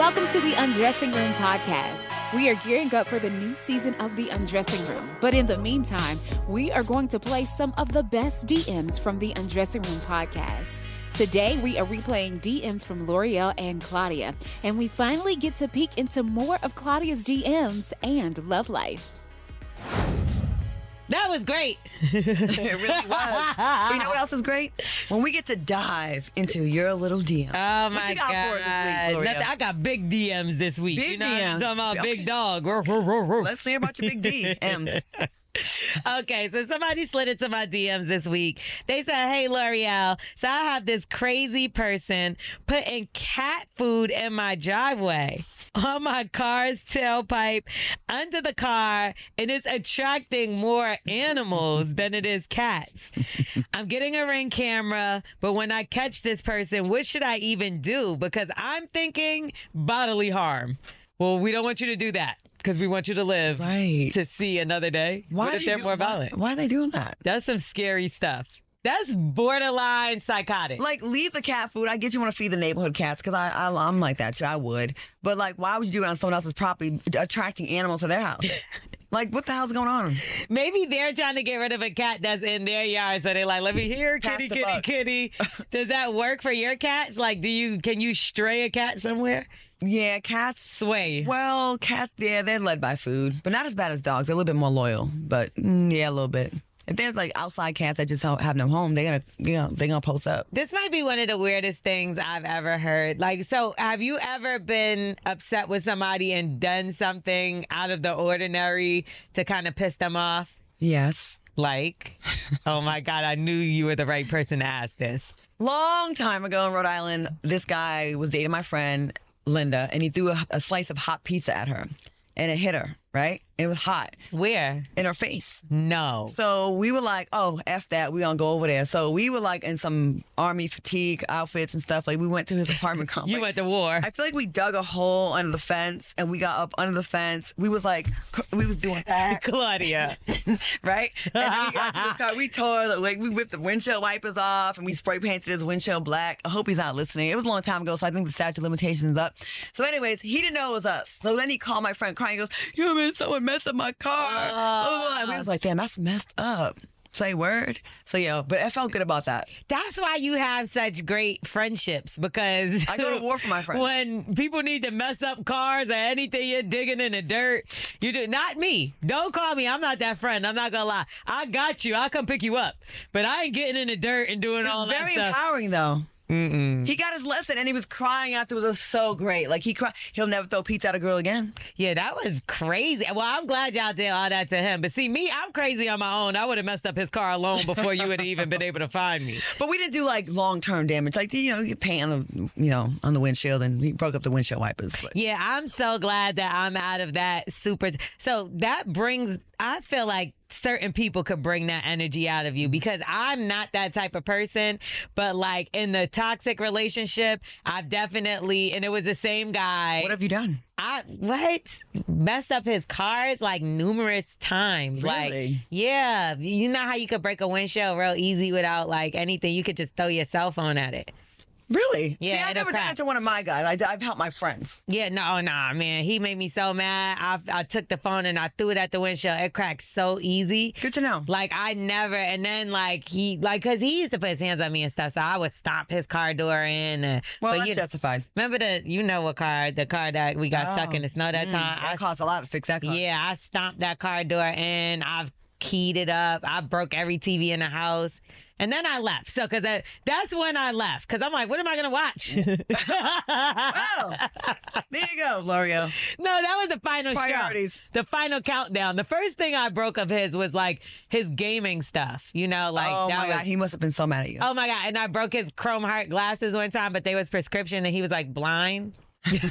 Welcome to the Undressing Room podcast. We are gearing up for the new season of the Undressing Room. But in the meantime, we are going to play some of the best DMs from the Undressing Room podcast. Today, we are replaying DMs from Lore'l and Claudia, and we finally get to peek into more of Claudia's DMs and love life. That was great. it really was. But you know what else is great? When we get to dive into your little DM. Oh What my you got god! week, Nothing- I got big DMs this week. Big you know what I'm DMs. talking about Okay. big dog. Let's hear about your big DMs. Okay, so somebody slid into my DMs this week. They said, Hey, Lore'l, so I have this crazy person putting cat food in my driveway, on my car's tailpipe, under the car, and it's attracting more animals than it is cats. I'm getting a ring camera, but when I catch this person, what should I even do? Because I'm thinking bodily harm. Well, we don't want you to do that because we want you to live Right. to see another day. what do if they're more why- violent? Why, are they doing that? That's some scary stuff. That's borderline psychotic. Like, leave the cat food. I get you want to feed the neighborhood cats because I, I, I'm like that too. I would. But, like, why would you do it on someone else's property, attracting animals to their house? like, what the hell's going on? Maybe they're trying to get rid of a cat that's in their yard, so they're like, "Let me hear, kitty, kitty, buck. kitty." Does that work for your cats? Like, do you can you stray a cat somewhere? Yeah, cats. Sway. Well, cats, yeah, they're led by food, but not as bad as dogs. They're a little bit more loyal, but mm, yeah, a little bit. If there's like outside cats that just don't have no home, they're gonna, you know, they're gonna post up. This might be one of the weirdest things I've ever heard. Like, so have you ever been upset with somebody and done something out of the ordinary to kind of piss them off? Yes. Like, oh my God, I knew you were the right person to ask this. Long time ago in Rhode Island, this guy was dating my friend Linda, and he threw a, a slice of hot pizza at her, and it hit her. Right? It was hot Where? in her face. No. So we were like, oh, F that. we going to go over there. So we were like in some army fatigue outfits and stuff. Like we went to his apartment complex. You went to war. I feel like we dug a hole under the fence and we got up under the fence. We was like, we was doing that, Claudia. right? And then we got to his car. We tore, the, like, we whipped the windshield wipers off and we spray painted his windshield black. I hope he's not listening. It was a long time ago, so I think the statute of limitations is up. So, anyways, he didn't know it was us. So then he called my friend crying. He goes, "Yo, man, someone messed up my car." Ah. Oh. And we was like, "Damn, that's messed up." Say word. So yeah, but I felt good about that. That's why you have such great friendships because I go to war for my friends. When people need to mess up cars or anything you're digging in the dirt, you do not me. Don't call me. I'm not that friend. I'm not gonna lie. I got you. I'll come pick you up. But I ain't getting in the dirt and doing all that. It's very empowering though. Mm-mm. He got his lesson and he was crying afterwards. It was so great. Like he cried. He'll never throw pizza at a girl again. Yeah, that was crazy. Well, I'm glad y'all did all that to him. But see, me, I'm crazy on my own. I would have messed up his car alone before you would have even been able to find me. But we didn't do like long term damage. Like you know, you paint on the you know on the windshield and he broke up the windshield wipers. But Yeah, I'm so glad that I'm out of that super. So that brings, I feel like certain people could bring that energy out of you mm-hmm. because I'm not that type of person. But like in the toxic relationship, I've definitely, and it was the same guy. what have you done? I what messed up his cars like numerous times. Like Really? yeah, you know how you could break a windshield real easy without like anything. You could just throw your cell phone at it. Really? Yeah, See, I've never done it to one of my guys. I, I've helped my friends. Yeah, no, nah, man. He made me so mad. I, I took the phone and I threw it at the windshield. It cracked so easy. Good to know. Like I never, and then like he, like, cause he used to put his hands on me and stuff, so I would stomp his car door in. Uh, Well, that's you, justified. remember the, you know what car, the car that we got stuck Oh. in the snow that Mm, time. that I, costs a lot to fix that car. yeah, I stomped that car door in. I've keyed it up. I broke every TV in the house. And then I left. So, cause that, that's when I left. Cause I'm like, what am I gonna watch? Mm. Well, there you go, Lore'l. No, that was the final. Priorities. The final countdown. The first thing I broke of his was like his gaming stuff. You know, like oh my was. God, he must have been so mad at you. Oh my god! And I broke his chrome heart glasses one time, but they was prescription, and he was like blind. Look,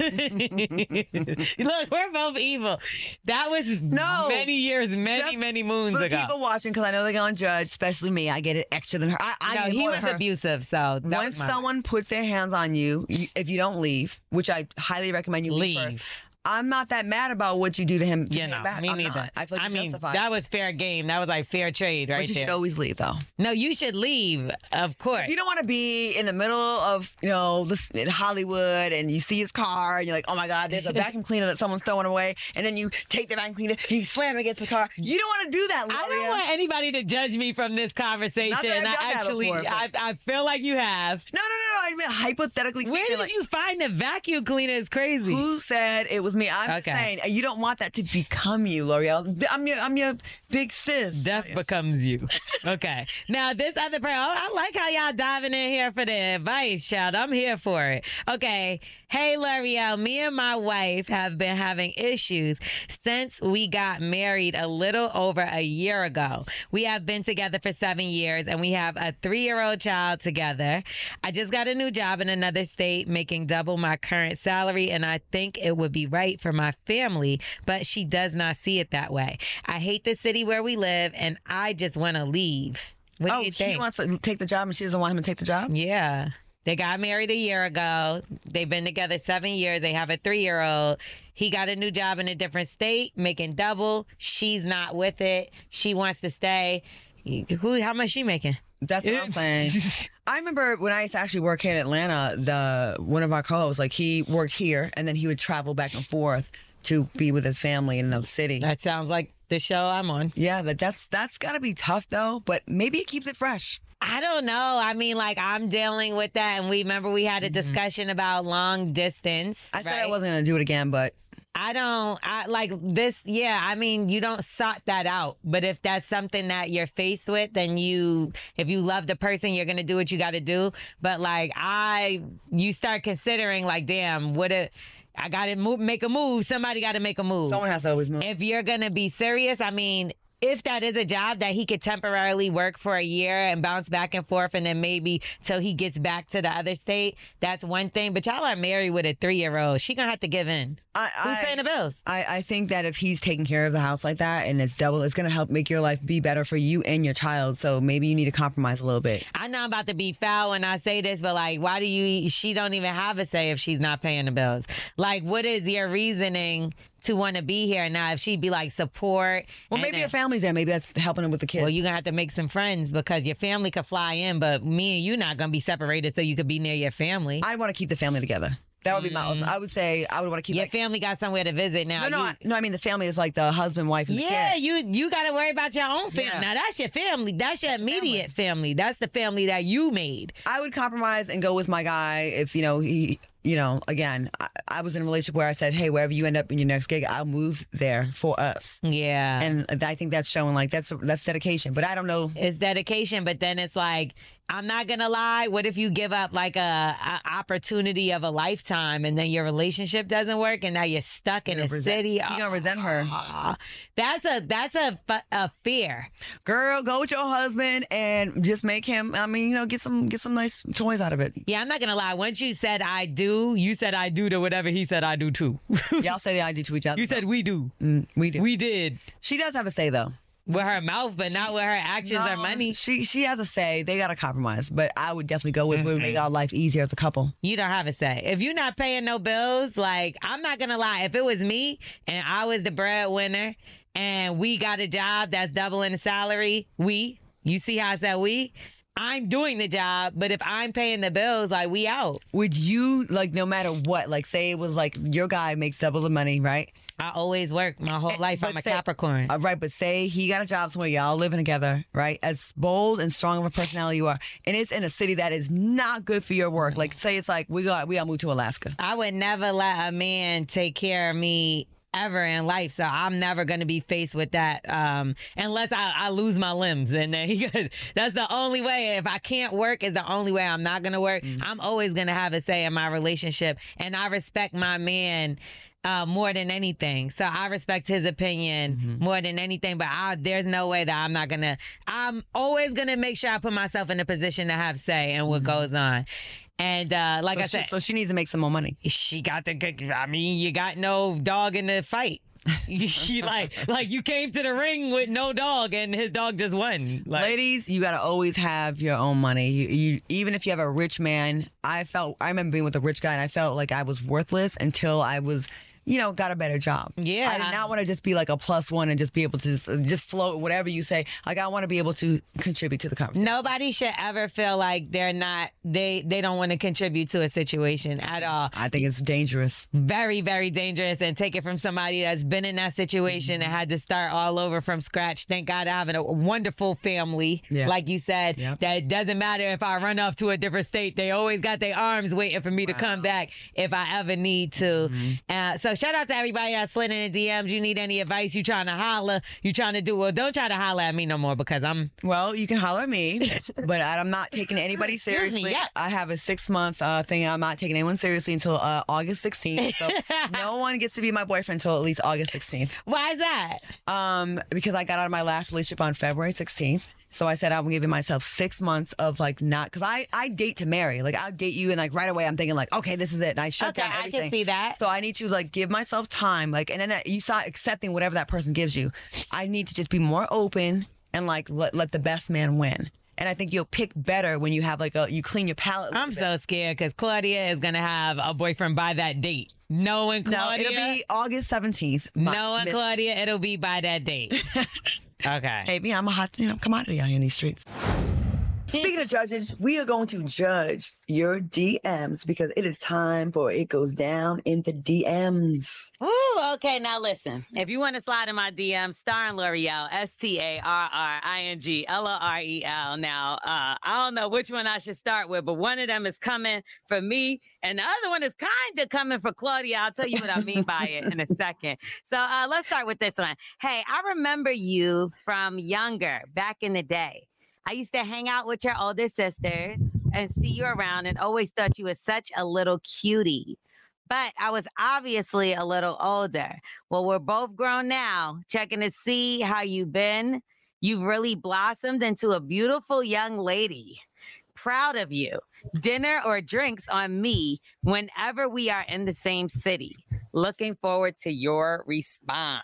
we're both evil. That was No. many years, many, many moons For ago. people watching, because I know they're gonna judge, especially me. I get it extra than her. I, I no, he was abusive, so Once someone puts their hands on you, you, if you don't leave, which I highly recommend you leave, Leave. I'm not that mad about what you do to him. To you know, back. me I'm neither. Not. I feel like I mean, justified. that was fair game. That was like fair trade right but you there. should always leave though. no, you should leave, of course. You don't want to be in the middle of, you know, this in Hollywood and you see his car and you're like, oh my God, there's a vacuum cleaner that someone's throwing away. And then you take the vacuum cleaner and you slam it against the car. You don't want to do that, I don't want anybody to judge me from this conversation. Not that I've I actually, before, but- I, I feel like you have. No, no, no. I hypothetically Where did like, you find the vacuum cleaner? Is crazy. Who said it was me? I'm Okay. saying you don't want that to become you, Lore'l. I'm your, I'm your big sis. Death becomes you. Okay. Now this other person, oh, I like how y'all diving in here for the advice, child. I'm here for it. Okay. Hey Lore'l, me and my wife have been having issues since we got married a little over a year ago. We have been together for seven years and we have a three year old child together. I just got a new job in another state making double my current salary and I think it would be right for my family, but she does not see it that way. I hate the city where we live and I just want to leave. What oh, do you she wants to take the job and she doesn't want him to take the job? Yeah. They got married a year ago. They've been together seven years. They have a three year old. He got a new job in a different state, making double. She's not with it. She wants to stay. Who? How much she making? That's what I'm saying. I remember when I used to actually work here in Atlanta, the one of our co-hosts, like he worked here and then he would travel back and forth to be with his family in another city. That sounds like the show I'm on. yeah, that, that's that's gotta be tough though, but maybe it keeps it fresh. I don't know. I mean, like I'm dealing with that, and we remember we had a mm-hmm. discussion about long distance. I said I wasn't gonna do it again, but I don't I like this yeah, I mean you don't sort that out. But if that's something that you're faced with, then you if you love the person, you're gonna do what you gotta do. But like I you start considering like, damn, what a I gotta move make a move. Somebody gotta make a move. someone has to always move. if you're gonna be serious, I mean, if that is a job that he could temporarily work for a year and bounce back and forth, and then maybe till he gets back to the other state, that's one thing. But y'all are married with a three year old. She gonna have to give in. I, Who's I- paying the bills? I, I think that if he's taking care of the house like that and it's double, it's gonna help make your life be better for you and your child. So maybe you need to compromise a little bit. I know I'm about to be foul when I say this, but like, why do you? She don't even have a say if she's not paying the bills. Like, what is your reasoning to want to be here now? If she'd be like support, Well, maybe then- your family's there. Maybe that's helping them with the kids. Well, you're gonna have to make some friends because your family could fly in, but me and you not gonna be separated, so you could be near your family. I want to keep the family together. That would be my. I would say I would want to keep. your like, family got somewhere to visit now. no, no, you- I, no. I mean the family is like the husband, wife, and the yeah, you you got to worry about your own family. Yeah. Now that's your family. That's your That's your immediate family. That's the family that you made. I would compromise and go with my guy if you know he. You know, again, I, I was in a relationship where I said, "Hey, wherever you end up in your next gig, I'll move there for us." Yeah. And I think that's showing like that's that's dedication. But I don't know. it's dedication, but then it's like I'm not gonna lie. What if you give up like a, a opportunity of a lifetime, and then your relationship doesn't work, and now you're stuck in a resent- city? You gonna resent her, Ah, that's a that's a a fear. girl? Go with your husband and just make him. I mean, you know, get some get some nice toys out of it. Yeah, I'm not gonna lie. Once you said I do, you said I do to whatever he said I do too. Y'all say I do to each other. you said we do. Mm, we do. We did she does have a say though. with her mouth, but not with her actions or money. She she has a say. They got to compromise, but I would definitely go with what would make our life easier as a couple. You don't have a say. If you're not paying no bills, like I'm not gonna lie. If it was me and I was the breadwinner and we got a job that's doubling the salary, we, you see how I said we? I'm doing the job, but if I'm paying the bills, like we out. Would you like no matter what? Like say it was like your guy makes double the money, right? I always work my whole life. Eh, but I'm a say- Capricorn. Uh, right, but say he got a job somewhere, y'all living together, right? As bold and strong of a personality you are, and it's in a city that is not good for your work. Like say it's like we got we all moved to Alaska. I would never let a man take care of me ever in life. So I'm never going to be faced with that um, unless I, I lose my limbs. And then he goes, that's the only way. If I can't work, is the only way I'm not going to work. I'm always going to have a say in my relationship. And I respect my man uh, more than anything. So I respect his opinion Mm-hmm. more than anything. But I, there's no way that I'm not gonna. I'm always gonna make sure I put myself in a position to have say in what goes on. And uh, like so I she, said, so she needs to make some more money. she got the. I mean, you got no dog in the fight. she like like you came to the ring with no dog and his dog just won. Like Ladies, you gotta always have your own money. You, you even if you have a rich man. I felt I remember being with a rich guy and I felt like I was worthless until I was. You know, got a better job. Yeah. I did not want to just be like a plus one and just be able to just, just float whatever you say. Like I want to be able to contribute to the conversation. nobody should ever feel like they're not they they don't want to contribute to a situation at all. I think it's dangerous. very, very dangerous and take it from somebody that's been in that situation and had to start all over from scratch. Thank God I have a wonderful family, Yeah. like you said, Yep. that it doesn't matter if I run off to a different state. They always got their arms waiting for me to come back if I ever need to. Uh, so shout out to everybody that slid in the DMs. You need any advice? You trying to holler? You trying to do? Well, don't try to holler at me no more because I'm Well, you can holler at me, but I'm not taking anybody seriously. yeah. I have a six month uh, thing. I'm not taking anyone seriously until uh, August 16th. So no one gets to be my boyfriend until at least August 16th. why is that? Um, because I got out of my last relationship on February 16th. So I said I'm giving myself six months of like not because I I date to marry. Like I'll date you and like right away I'm thinking like okay this is it and I shut Okay, down I can see that. So I need to like give myself time like and then uh, you start accepting whatever that person gives you. I need to just be more open and like let, let the best man win. And I think you'll pick better when you have like a you clean your palate. I'm so scared because Claudia is gonna have a boyfriend by that date. No, Claudia, it'll be August 17th. No, Miss- Claudia, it'll be by that date. okay. Baby, I'm a hot you know commodity out here in these streets. Speaking of judges, we are going to judge your DMs because it is time for it goes down in the DMs. Ooh, okay. Now listen. If you want to slide in my DM, starring Lore'l, S T A R R I N G L O R E L. Now, uh, I don't know which one I should start with, but one of them is coming for me, and the other one is kind of coming for Claudia. I'll tell you what I mean by it in a second. So uh, let's start with this one. Hey, I remember you from younger, back in the day. I used to hang out with your older sisters and see you around and always thought you was such a little cutie. But I was obviously a little older. Well, we're both grown now, checking to see how you've been. You've really blossomed into a beautiful young lady. Proud of you. Dinner or drinks on me whenever we are in the same city. Looking forward to your response.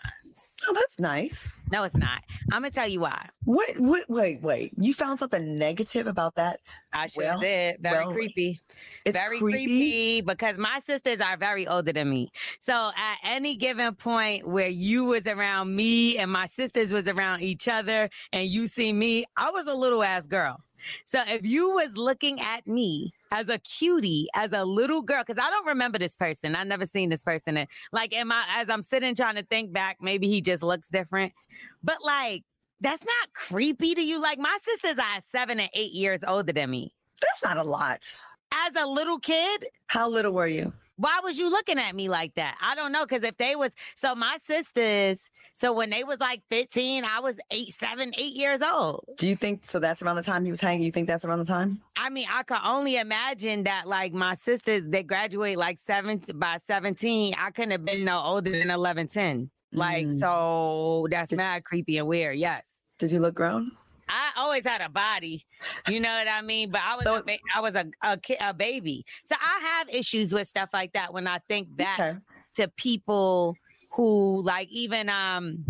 Oh, that's nice. No, it's not. I'm gonna tell you why. What? What? Wait, wait. You found something negative about that? I sure Well, did. Very well, creepy. It's very creepy. creepy. because my sisters are very older than me. So at any given point where you was around me and my sisters was around each other and you see me, I was a little ass girl. So if you was looking at me as a cutie, as a little girl, because I don't remember this person. I never seen this person. And like, am I as I'm sitting trying to think back, maybe he just looks different. But like, that's not creepy to you. Like my sisters are seven and eight years older than me. That's not a lot. As a little kid, How little were you? why was you looking at me like that? I don't know. Cause if they was so my sisters, so when they was like 15, I was eight, seven, eight years old. Do you think so? That's around the time he was hanging. You think that's around the time? I mean, I could only imagine that like my sisters, they graduate like seven by 17. I couldn't have been no older than 11, 10. Like, Mm. so that's Did- mad creepy and weird. Yes. Did you look grown? I always had a body, you know what I mean. But I was So- a ba- I was a a, ki- a baby, so I have issues with stuff like that when I think back Okay. to people who like even um,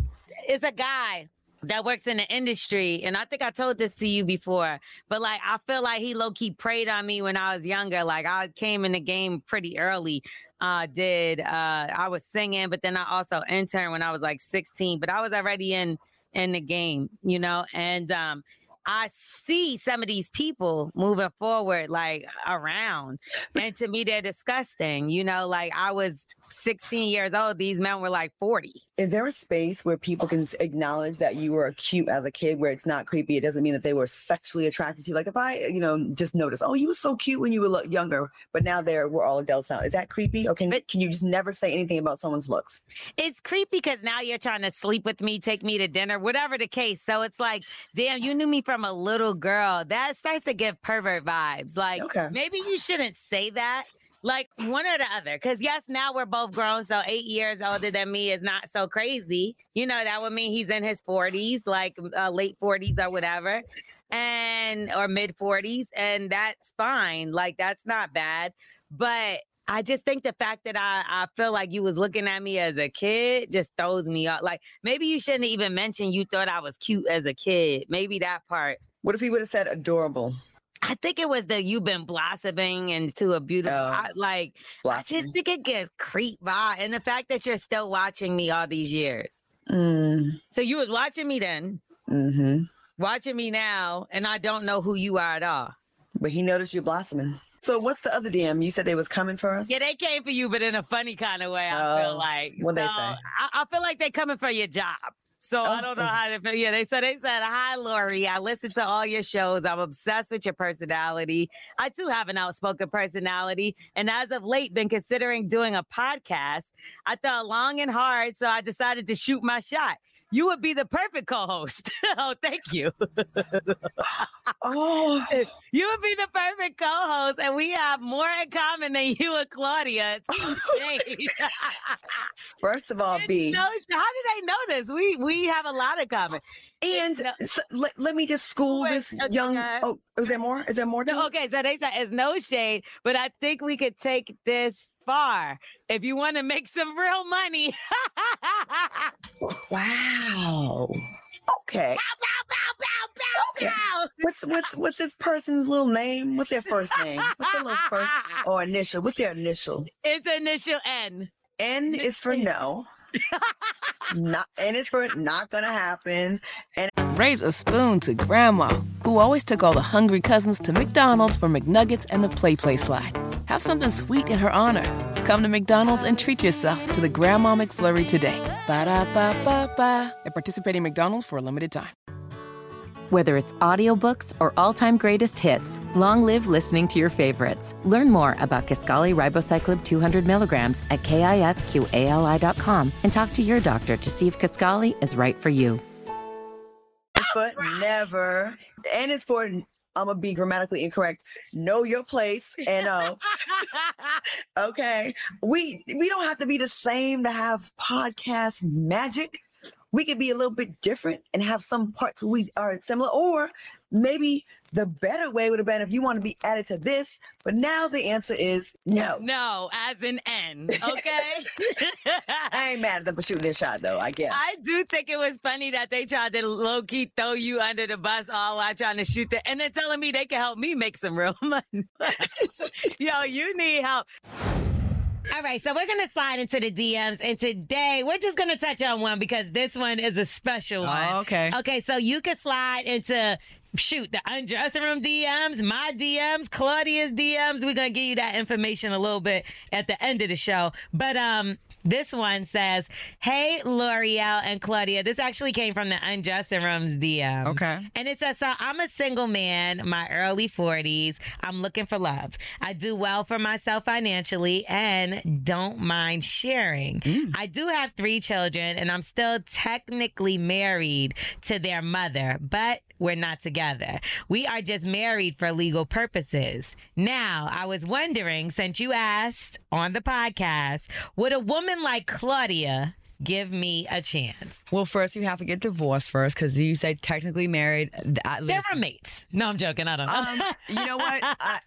it's a guy that works in the industry, and I think I told this to you before, but like I feel like he low key preyed on me when I was younger. Like I came in the game pretty early. Uh, did uh, I was singing, but then I also interned when I was like 16, but I was already in in the game, you know, and um I see some of these people moving forward like around. And to me they're disgusting. You know, like I was 16 years old, these men were like 40. Is there a space where people can acknowledge that you were cute as a kid, where it's not creepy? It doesn't mean that they were sexually attracted to you. Like if I, you know, just notice, oh, you were so cute when you were younger, but now they're we're all adults now. Is that creepy, or can But- can you just never say anything about someone's looks? It's creepy because now you're trying to sleep with me, take me to dinner, whatever the case. So it's like, damn, you knew me from a little girl. That starts to give pervert vibes. Like Okay. maybe you shouldn't say that. Like one or the other. Because yes, now we're both grown, so eight years older than me is not so crazy. You know, that would mean he's in his 40s, like uh, late 40s or whatever, and or mid 40s, and that's fine. Like that's not bad. But I just think the fact that I, I feel like you was looking at me as a kid just throws me off. Like maybe you shouldn't even mention you thought I was cute as a kid. Maybe that part. What if he would have said adorable? I think it was that you've been blossoming into a beautiful, Oh, I- like, I just blossoming. think it gets creep by. And the fact that you're still watching me all these years. Mm, So you was watching me then, hmm watching me now, and I don't know who you are at all. But he noticed you blossoming. So what's the other DM? You said they was coming for us? Yeah, they came for you, but in a funny kind of way, I feel Oh, like. what'd they say? I, I feel like they coming for your job. So I Oh, don't know oh. how they feel. Yeah, they said they said, Hi Lori. I listen to all your shows. I'm obsessed with your personality. I too have an outspoken personality. And as of late, been considering doing a podcast. I thought long and hard, so I decided to shoot my shot. You would be the perfect co-host. oh, thank you. Oh, You would be the perfect co-host, and we have more in common than you and Claudia. First of all, B. how did they know this? We we have a lot in common. And No. so, let, let me just school Wait, this okay. young. Uh, oh, is there more? Is there more No, okay, so they said it's no shade, but I think we could take this far if you want to make some real money. Wow. Okay. Bow, bow, bow, bow, Okay. bow. What's what's what's this person's little name? What's their first name? What's their little first or initial? What's their initial? It's initial N. N is for no. Not N is for not gonna happen. And Raise a spoon to Grandma, who always took all the hungry cousins to McDonald's for McNuggets and the Play Play slide. Have something sweet in her honor. Come to McDonald's and treat yourself to the Grandma McFlurry today. Ba da ba ba ba. At participating McDonald's for a limited time. Whether it's audiobooks or all-time greatest hits, long live listening to your favorites. Learn more about Kisqali Ribociclib 200 milligrams at kisqali.com and talk to your doctor to see if Kisqali is right for you. It's for never. and it's for I'm gonna be grammatically incorrect. Know your place. N O. Uh, okay. We we don't have to be the same to have podcast magic. We could be a little bit different and have some parts we are similar, or maybe the better way would have been if you want to be added to this. But now the answer is no. no, as in N. Okay. I ain't mad at them for shooting their shot though, I guess. I do think it was funny that they tried to low key throw you under the bus all while trying to shoot the, and they're telling me they can help me make some real money. Yo, you need help. All right, so we're gonna slide into the DMs, and today we're just gonna touch on one because this one is a special one. Oh, okay. Okay, so you can slide into shoot the undressing room DMs, my DMs, Claudia's DMs. We're gonna give you that information a little bit at the end of the show. But um, this one says, "Hey Lore'l and Claudia." This actually came from the undressing rooms DM. Okay. And it says, so I'm a single man, my early 40s. I'm looking for love. I do well for myself financially and don't mind sharing. Mm. I do have three children and I'm still technically married to their mother, but we're not together. We are just married for legal purposes. Now, I was wondering, since you asked on the podcast, would a woman like Claudia give me a chance? Well, first you have to get divorced first because you say technically married. I, They're listen, roommates. No, I'm joking. I don't know. um, you know what? I,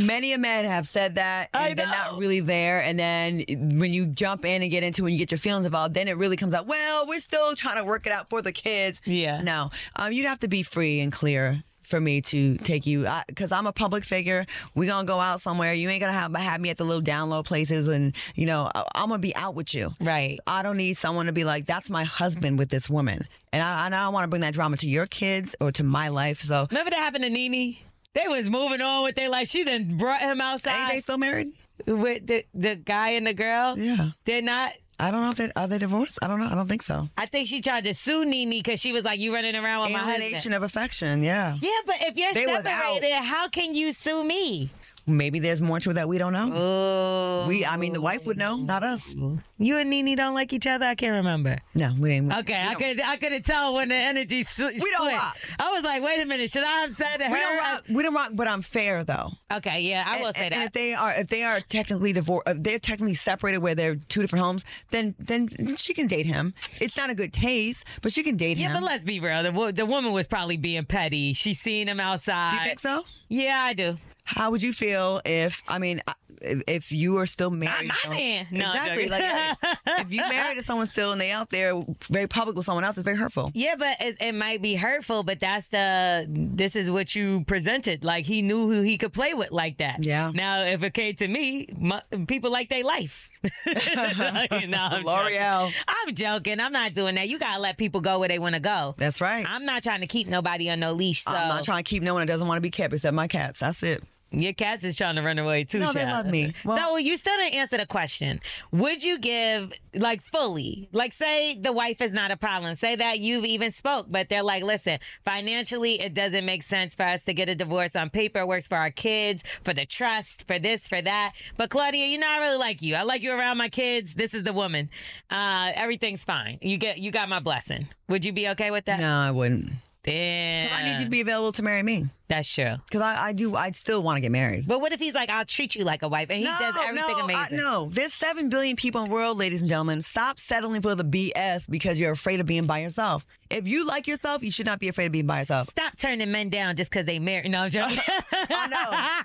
many a men have said that, and they're not really there. And then when you jump in and get into, it and you get your feelings involved, then it really comes out. Well, we're still trying to work it out for the kids. Yeah. No, um, you'd have to be free and clear for me to take you because I'm a public figure. We're gonna go out somewhere. You ain't gonna have have me at the little download places when you know I, I'm gonna be out with you. Right. I don't need someone to be like, that's my husband with this woman. And I, I don't want to bring that drama to your kids or to my life. So, Remember that happened to Nene? They was moving on with their life. She then brought him outside. ain't they still married? with the, the guy and the girl. Yeah. They're not. I don't know if they are they divorced. I don't know. I don't think so. I think she tried to sue Nene because she was like, "You running around with my Alienation husband." of affection. Yeah. Yeah, but if you're They separated, how can you sue me? Maybe there's more to it that we don't know. Oh, We, I mean, the wife would know, not us. Mm-hmm. you and Nene don't like each other. I can't remember. No, we didn't. Okay, I don't- could I couldn't tell when the energy s- split. don't rock. I was like, wait a minute, should I have said to her? We don't rock. We don't rock, but I'm fair though. Okay, yeah, I will say and that. And if they are, if they are technically divorced, if they're technically separated, where they're two different homes, then then she can date him. It's not a good taste, but she can date yeah, him. Yeah, but let's be real. The, the woman was probably being petty. She seen him outside. Do you think so? Yeah, I do. How would you feel if I mean if, if you were still married? Not someone- in. No, exactly. Like if you married to someone still and they out there very public with someone else, it's very hurtful. Yeah, but it, it might be hurtful, but that's the this is what you presented. Like he knew who he could play with like that. Yeah. Now, if it came to me, my, people like their life. no, I'm joking. Lore'l. I'm joking. I'm not doing that. You gotta let people go where they want to go. That's right. I'm not trying to keep nobody on no leash. So I'm not trying to keep no one that doesn't want to be kept except my cats. That's it. Your cats is trying to run away too. No, they love me. Well- so you still didn't answer the question. Would you give like fully? Like say the wife is not a problem. Say that you've even spoke, but they're like, listen, financially it doesn't make sense for us to get a divorce on paper. It works for our kids, for the trust, for this, for that. But Claudia, you know I really like you. I like you around my kids. This is the woman. Uh, everything's fine. You get you got my blessing. Would you be okay with that? No, I wouldn't. Damn. I need you to be available to marry me That's true. because I, I do. I still want to get married. But what if he's like, I'll treat you like a wife and he does everything no, I- amazing? no, there's seven billion people in the world, ladies and gentlemen. Stop settling for the BS because you're afraid of being by yourself. If you like yourself, you should not be afraid of being by yourself. Stop turning men down just because they married. No, I'm joking. I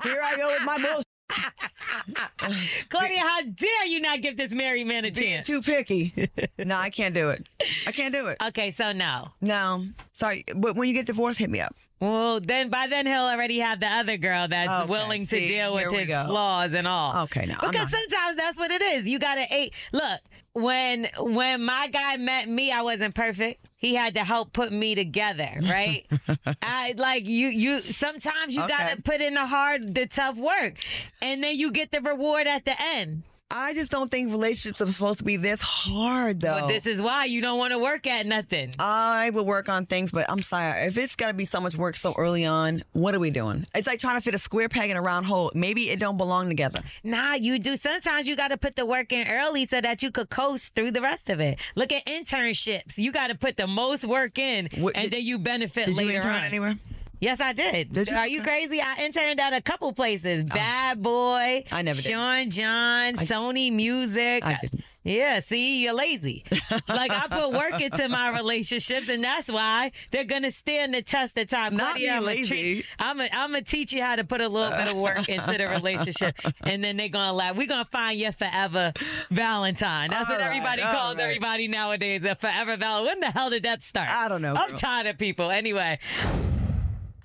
know. Here I go with my bullshit. Claudia, how dare you not give this married man a Being chance? too picky. no, I can't do it. I can't do it. Okay, so no. No, sorry. But when you get divorced, hit me up. Well, then by then he'll already have the other girl that's Okay, willing to deal with his go. flaws and all. Okay, no, because sometimes that's what it is. You gotta eight. Look, when when my guy met me, I wasn't perfect. He had to help put me together, right? I like you. You sometimes you Okay. gotta put in the hard, the tough work, and then you get the reward at the end. I just don't think relationships are supposed to be this hard, though. But this is why you don't want to work at nothing. I will work on things, but I'm sorry. If it's got to be so much work so early on, what are we doing? It's like trying to fit a square peg in a round hole. Maybe it don't belong together. Nah, you do. Sometimes you got to put the work in early so that you could coast through the rest of it. Look at internships. You got to put the most work in, What- and did- then you benefit Did you later intern on. anywhere? Yes, I did. Did you? Are you crazy? I interned at a couple places. Oh. Bad Boy. I never did. Sean John, I just- Sony Music. I didn't. Yeah, see, you're lazy. like I put work into my relationships, and that's why they're gonna stand the test of time. Not Claudia, I'ma lazy. treat- I'm a, I'm gonna teach you how to put a little bit of work into the relationship, and then they're gonna laugh. We're gonna find your forever Valentine. That's what All right, everybody all calls right. everybody nowadays. A forever Valentine. When the hell did that start? I don't know, I'm girl. tired of people. Anyway.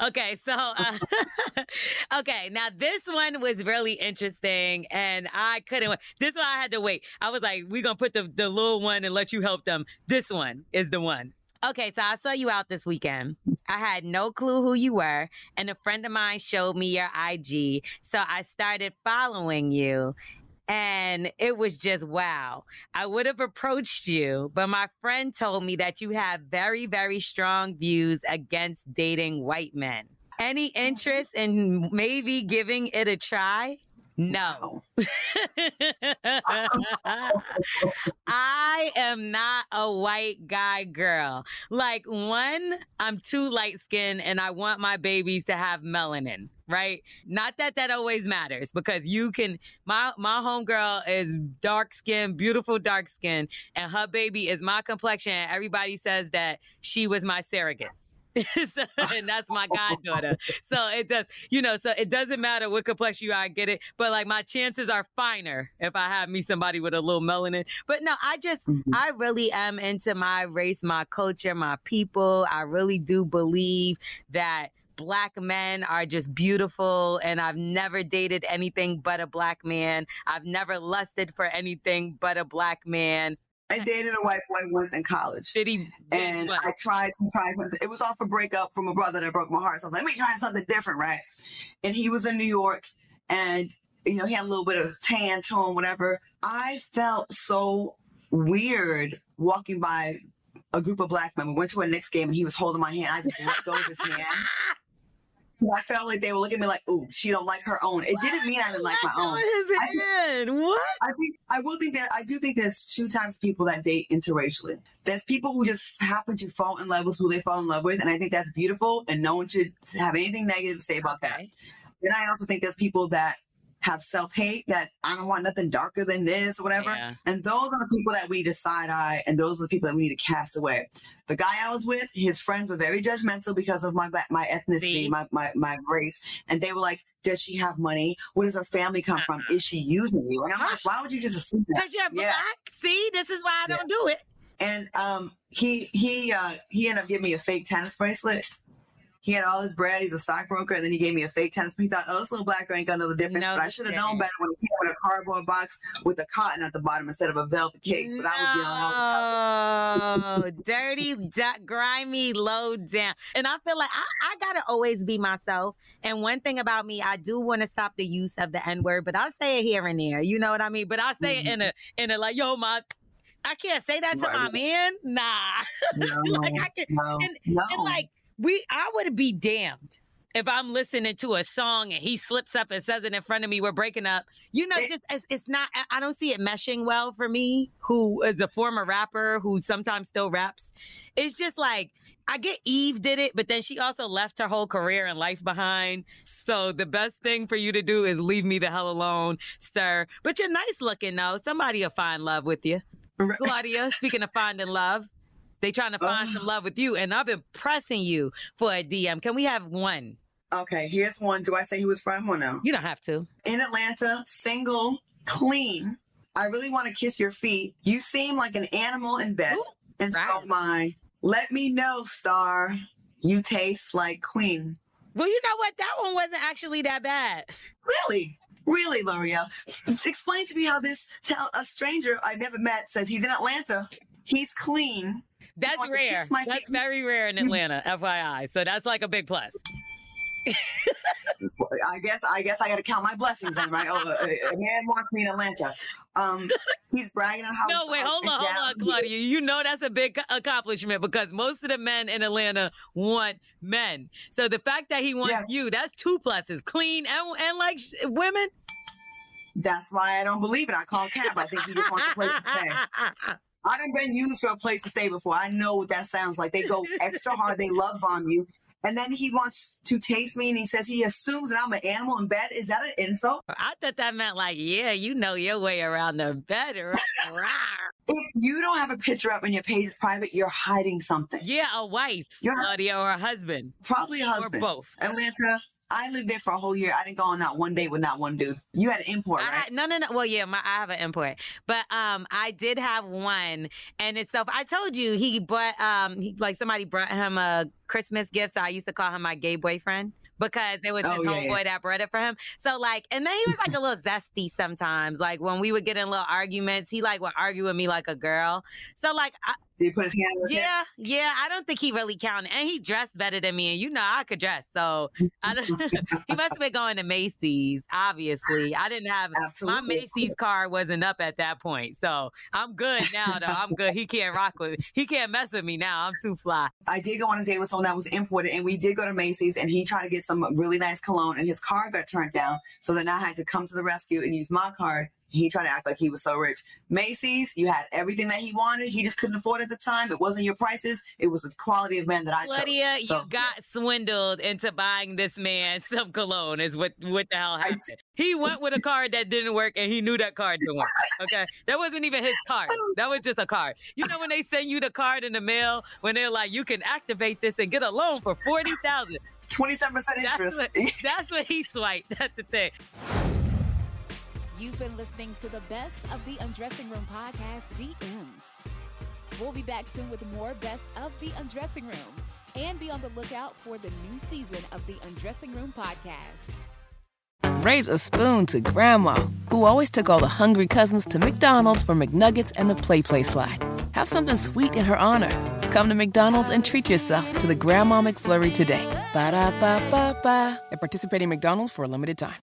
Okay, so uh, okay, now this one was really interesting, and I couldn't. wait. This one I had to wait. I was like, "We're gonna put the the little one and let you help them." This one is the one. Okay, so I saw you out this weekend. I had no clue who you were, and a friend of mine showed me your IG, so I started following you. And it was just wow. I would have approached you, but my friend told me that you have very, very strong views against dating white men. Any interest mm-hmm. in maybe giving it a try? No. I am not a white guy girl. Like, one, I'm too light skinned and I want my babies to have melanin, right? Not that that always matters because you can, my, my homegirl is dark skin, beautiful dark skin, and her baby is my complexion. Everybody says that she was my surrogate. so, and that's my goddaughter. So it does, you know, so it doesn't matter what complexion you are, I get it. But like my chances are finer if I have me somebody with a little melanin. But no, I just, mm-hmm. I really am into my race, my culture, my people. I really do believe that black men are just beautiful and I've never dated anything but a black man. I've never lusted for anything but a black man. I dated a white boy once in college. Did he? And what? I tried to try something. It was off a breakup from a brother that broke my heart. So I was like, let me try something different, right? And he was in New York and, you know, he had a little bit of tan to him, whatever. I felt so weird walking by a group of black men. We went to a Knicks game and he was holding my hand. I just let go of his hand. I felt like they were looking at me like, "Ooh, she don't like her own." It didn't mean I didn't like my own. I- hand. What? I think I will think that I do think there's two types of people that date interracially. There's people who just happen to fall in love with who they fall in love with, and I think that's beautiful, and no one should have anything negative to say about that. Okay. Then I also think there's people that have self hate that I don't want nothing darker than this or whatever. Yeah. And those are the people that we decide eye, and those are the people that we need to cast away. The guy I was with, his friends were very judgmental because of my my ethnicity, See? my, my my race, and they were like, "Does she have money? Where does her family come from? Uh-uh. Is she using you?" And I'm like, "Why would you just assume that?" Because you're Yeah. black. See, this is why I Yeah. don't do it. And um, he he uh he ended up giving me a fake tennis bracelet. He had all his bread. He's a stockbroker, and then he gave me a fake tennis. He thought, "Oh, this little black girl ain't gonna know the difference." No, but I should have known better when he came in a cardboard box with a cotton at the bottom instead of a velvet case. But I was young. No, dirty, du- grimy, low down. And I feel like I, I gotta always be myself. And one thing about me, I do want to stop the use of the N word, but I say it here and there. You know what I mean? But I say it in mm-hmm. a in a like, yo, my. I can't say that to Right, my man. Nah. No, like I can, no, and- no. and like we, I would be damned if I'm listening to a song and he slips up and says it in front of me. We're breaking up. You know, just it's, it's not. I- I don't see it meshing well for me, who is a former rapper who sometimes still raps. It's just like. I get Eve did it, but then she also left her whole career and life behind. So the best thing for you to do is leave me the hell alone, sir. But you're nice looking though. Somebody will find love with you. Claudia, speaking of finding love, they trying to find some ah. love with you, and I've been pressing you for a DM. Can we have one? okay, here's one. Do I say who was from or no? You don't have to. in Atlanta, single, clean. I really want to kiss your feet. You seem like an animal in bed, Ooh, and so right. am I. Let me know, star. You taste like queen. Well, you know what? That one wasn't actually that bad. Really? Really, Lore'l? Explain to me how this tell a stranger I've never met says he's in Atlanta. He's clean. That's rare. That's very rare in Atlanta, FYI. So that's like a big plus. I guess I guess I got to count my blessings then, right? Oh, a, a man wants me in Atlanta. Um, he's bragging on how. No, wait, hold on, hold on, Claudia. You know that's a big accomplishment because most of the men in Atlanta want men. So the fact that he wants Yes. you, that's two pluses. Clean and, and like women. That's why I don't believe it. I call Cap. I think he just wants a place to stay. I done been used for a place to stay before. I know what that sounds like. They go extra hard. They love bomb you. And then he wants to taste me and he says he assumes that I'm an animal in bed. Is that an insult? I thought that meant like, yeah, you know your way around the bed. If you don't have a picture up and your page is private, you're hiding something. yeah, a wife, You're- Claudia, or a husband, Probably a or both. Atlanta, I lived there for a whole year. I didn't go on not one date with not one dude. You had an import, right? had- no, no, no. Well, yeah, my, I have an import, but um, I did have one, and it's so. I told you he brought um, he, like somebody brought him a Christmas gift, so I used to call him my gay boyfriend because it was Oh, his yeah, homeboy yeah. that brought it for him. So like, and then he was like a little zesty sometimes. Like when we would get in little arguments, he like would argue with me like a girl. So like, I, Did he put his hand on his yeah, hips? yeah, I don't think he really counted, and he dressed better than me, and you know I could dress, so I don't, he must have been going to Macy's. Obviously, I didn't have my Macy's card wasn't up at that point, so I'm good now. Though I'm good. He can't rock with, me. he can't mess with me now. I'm too fly. I did go on a date with someone that was imported, and we did go to Macy's, and he tried to get some really nice cologne, and his card got turned down. So then I had to come to the rescue and use my card. He tried to act like he was so rich. Macy's, you had everything that he wanted. He just couldn't afford it at the time. It wasn't your prices. It was the quality of man that I Claudia, chose. So, you got swindled into buying this man some cologne. Is what what the hell happened? he went with a card that didn't work, and he knew that card didn't work. Okay, that wasn't even his card. That was just a card. You know when they send you the card in the mail when they're like, you can activate this and get a loan for forty thousand. 27% That's interest. what, that's what he swiped. That's the thing. You've been listening to the best of the Undressing Room podcast, DMs. We'll be back soon with more best of the Undressing Room. And be on the lookout for the new season of the Undressing Room podcast. Raise a spoon to Grandma, who always took all the hungry cousins to McDonald's for McNuggets and the Play Play Slide. Have something sweet in her honor. Come to McDonald's and treat yourself to the Grandma McFlurry today. Ba da ba ba ba. At participating McDonald's for a limited time.